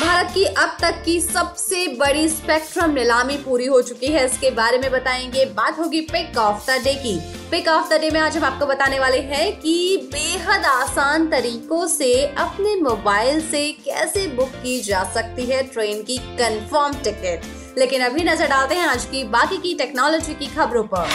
भारत की अब तक की सबसे बड़ी स्पेक्ट्रम नीलामी पूरी हो चुकी है। इसके बारे में बताएँगे। बात होगी पिक ऑफ़ द डे की। पिक ऑफ़ द डे में आज हम आपको बताने वाले हैं कि बेहद आसान तरीकों से अपने मोबाइल से कैसे बुक की जा सकती है ट्रेन की कंफर्म टिकट लेकिन अभी नज़र डालते हैं आज की बाकी की टेक्नोलॉजी की खबरों पर।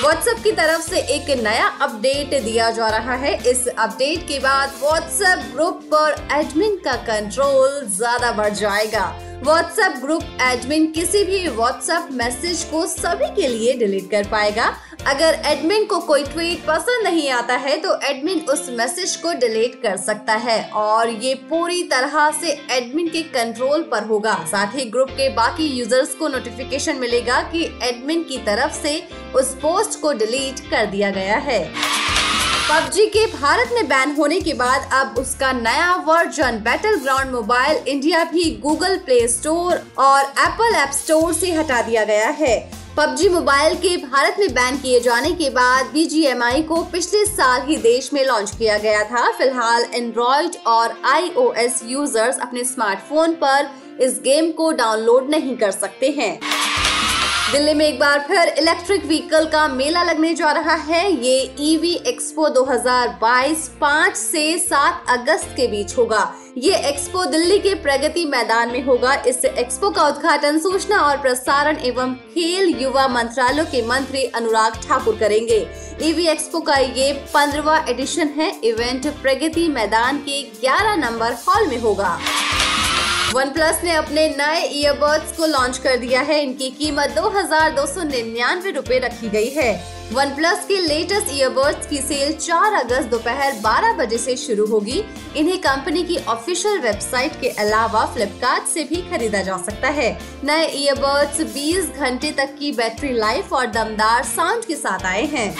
व्हाट्सएप की तरफ़ से एक नया अपडेट दिया जा रहा है। इस अपडेट के बाद व्हाट्सएप ग्रुप पर एडमिन का कंट्रोल ज़्यादा बढ़ जाएगा। व्हाट्सएप ग्रुप एडमिन किसी भी व्हाट्सएप मैसेज को सभी के लिए डिलीट कर पाएगा। अगर एडमिन को कोई ट्वीट पसंद नहीं आता है तो एडमिन उस मैसेज को डिलीट कर सकता है। और ये पूरी तरह से एडमिन के कंट्रोल पर होगा। साथ ही ग्रुप के बाकी यूज़र्स को नोटिफिकेशन मिलेगा कि एडमिन की तरफ़ से उस पोस्ट को डिलीट कर दिया गया है। पबजी के भारत में बैन होने के बाद अब उसका नया version battle ground mobile India भी गूगल प्ले स्टोर और एप्पल ऐप स्टोर से हटा दिया गया है। पबजी मोबाइल के भारत में बैन किए जाने के बाद बी को पिछले साल ही देश में लॉन्च किया गया था। फ़िलहाल एंड्रॉइड और आईओएस यूज़र्स अपने स्मार्टफ़ोन पर इस गेम को डाउनलोड नहीं कर सकते हैं। दिल्ली में एक बार फिर इलेक्ट्रिक व्हीकल का मेला लगने जा रहा है। ये ईवी एक्सपो 2022 5 से 7 अगस्त के बीच होगा। ये एक्सपो दिल्ली के प्रगति मैदान में होगा। इस एक्सपो का उद्घाटन सूचना और प्रसारण एवं खेल युवा मंत्रालय के मंत्री अनुराग ठाकुर करेंगे। ईवी एक्सपो का ये पंद्रवा एडिशन है। इवेंट प्रगति मैदान के 11 नंबर हॉल में होगा। वन प्लस ने अपने नए ईयरबड्स को लॉन्च कर दिया है। इनकी कीमत दो हज़ार दो सौ निन्यानवे रूपए रखी गई है। वन प्लस के लेटेस्ट ईयरबड्स की सेल 4 अगस्त दोपहर 12 बजे से शुरू होगी। इन्हें कंपनी की ऑफिशियल वेबसाइट के अलावा फ्लिपकार्ट से भी खरीदा जा सकता है। नए ईयरबड्स 20 घंटे तक की बैटरी लाइफ और दमदार साउंड के साथ आए हैं।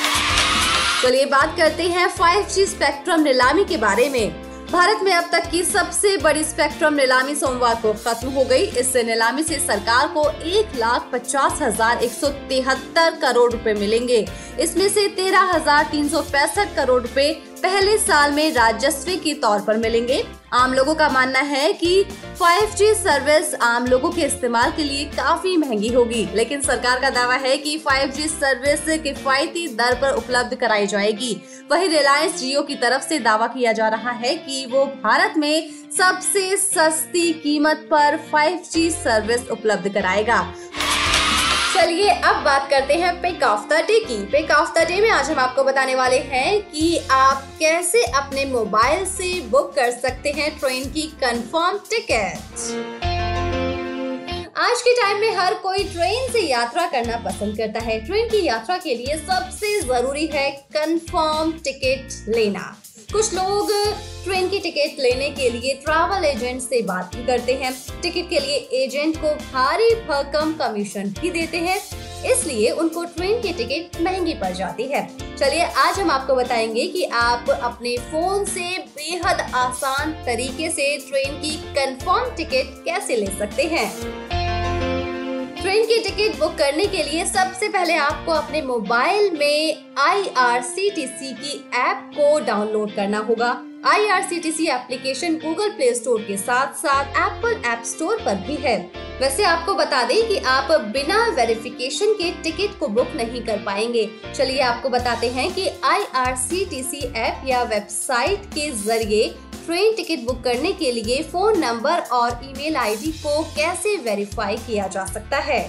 चलिए तो बात करते हैं 5G स्पेक्ट्रम नीलामी के बारे में। भारत में अब तक की सबसे बड़ी स्पेक्ट्रम नीलामी सोमवार को खत्म हो गई। इससे नीलामी से सरकार को एक लाख पचास हज़ार एक सौ तिहत्तर करोड़ रुपए मिलेंगे। इसमें से तेरह हज़ार तीन सौ पैंसठ करोड़ रुपए पहले साल में राजस्व के तौर पर मिलेंगे। आम लोगों का मानना है कि 5G सर्विस आम लोगों के इस्तेमाल के लिए काफ़ी महँगी होगी। लेकिन सरकार का दावा है कि 5G सर्विस किफायती दर पर उपलब्ध कराई जाएगी। वही रिलायंस जियो की तरफ़ से दावा किया जा रहा है कि वो भारत में सबसे सस्ती कीमत पर 5G सर्विस उपलब्ध कराएगा। चलिए अब बात करते हैं पिक ऑफ़ द डे की। पिक ऑफ़ द डे में आज हम आपको बताने वाले हैं कि आप कैसे अपने मोबाइल से बुक कर सकते हैं ट्रेन की कंफर्म टिकट आज के टाइम में हर कोई ट्रेन से यात्रा करना पसंद करता है। ट्रेन की यात्रा के लिए सबसे ज़रूरी है कंफर्म टिकट लेना। कुछ लोग ट्रेन की टिकट लेने के लिए ट्रैवल एजेंट से बात भी करते हैं। टिकट के लिए एजेंट को भारी भरकम कमीशन भी देते हैं। इसलिए उनको ट्रेन की टिकट महँगी पड़ जाती है। चलिए, आज हम आपको बताएँगे कि आप अपने फ़ोन से बेहद आसान तरीके से ट्रेन की कंफर्म टिकट कैसे ले सकते हैं। ट्रेन की टिकट बुक करने के लिए सबसे पहले आपको अपने मोबाइल में आईआरसीटीसी की ऐप को डाउनलोड करना होगा। IRCTC application Google play store के साथ साथ एप्पल ऐप स्टोर पर भी है। वैसे आपको बता दें कि आप बिना वेरिफिकेशन के टिकट को बुक नहीं कर पाएँगे। चलिए आपको बताते हैं कि आईआरसीटीसी ऐप या वेबसाइट के ज़रिए ट्रेन टिकट बुक करने के लिए फ़ोन नंबर और ईमेल आईडी को कैसे वेरीफाई किया जा सकता है?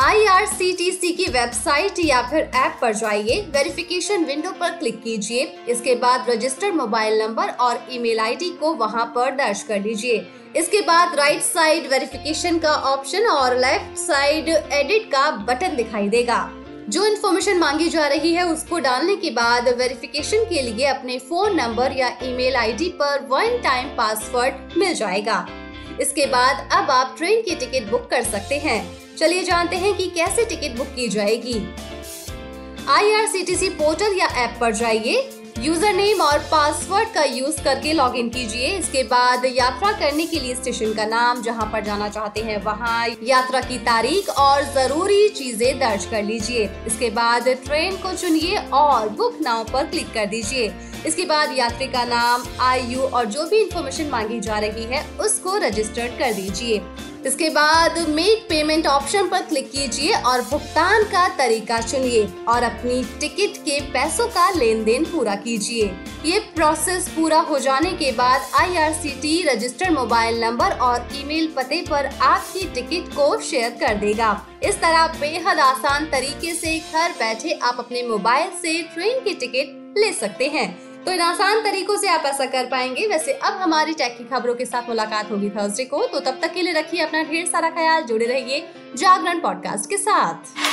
आईआरसीटीसी की वेबसाइट या फिर ऐप पर जाइए। वेरिफिकेशन विंडो पर क्लिक कीजिए। इसके बाद रजिस्टर्ड मोबाइल नंबर और ईमेल आईडी को वहाँ पर दर्ज कर लीजिए। इसके बाद राइट साइड वेरिफिकेशन का ऑप्शन और लेफ़्ट साइड एडिट का बटन दिखाई देगा। जो इन्फॉर्मेशन मांगी जा रही है, उसको डालने के बाद वेरिफिकेशन के लिए अपने फ़ोन नंबर या ईमेल आईडी पर वन टाइम पासवर्ड मिल जाएगा। इसके बाद अब आप ट्रेन की टिकट बुक कर सकते हैं। चलिए जानते हैं कि कैसे टिकट बुक की जाएगी। आईआरसीटीसी पोर्टल या ऐप पर जाइए। यूज़र नेम और पासवर्ड का यूज़ करके लॉग इन कीजिए। इसके बाद यात्रा करने के लिए स्टेशन का नाम, जहाँ पर जाना चाहते हैं, वहाँ यात्रा की तारीख और ज़रूरी चीज़ें दर्ज कर लीजिए। इसके बाद ट्रेन को चुनिए और बुक नाउ पर क्लिक कर दीजिए। इसके बाद यात्री का नाम, आयु और जो भी इंफॉर्मेशन मांगी जा रही है, उसको रजिस्टर्ड कर दीजिए। इसके बाद मेक पेमेंट ऑप्शन पर क्लिक कीजिए और भुगतान का तरीका चुनिए और अपनी टिकट के पैसों का लेन देन पूरा कीजिए। ये प्रोसेस पूरा हो जाने के बाद आईआरसीटी रजिस्टर्ड मोबाइल नंबर और ईमेल पते पर आपकी टिकट को शेयर कर देगा। इस तरह बेहद आसान तरीके से घर बैठे आप अपने मोबाइल से ट्रेन की टिकट ले सकते हैं। तो इन आसान तरीकों से आप ऐसा कर पाएँगे। वैसे अब हमारी टेक की खबरों के साथ मुलाकात होगी थर्सडे को। तो तब तक के लिए रखिए अपना ढेर सारा ख्याल, जुड़े रहिए जागरण पॉडकास्ट के साथ।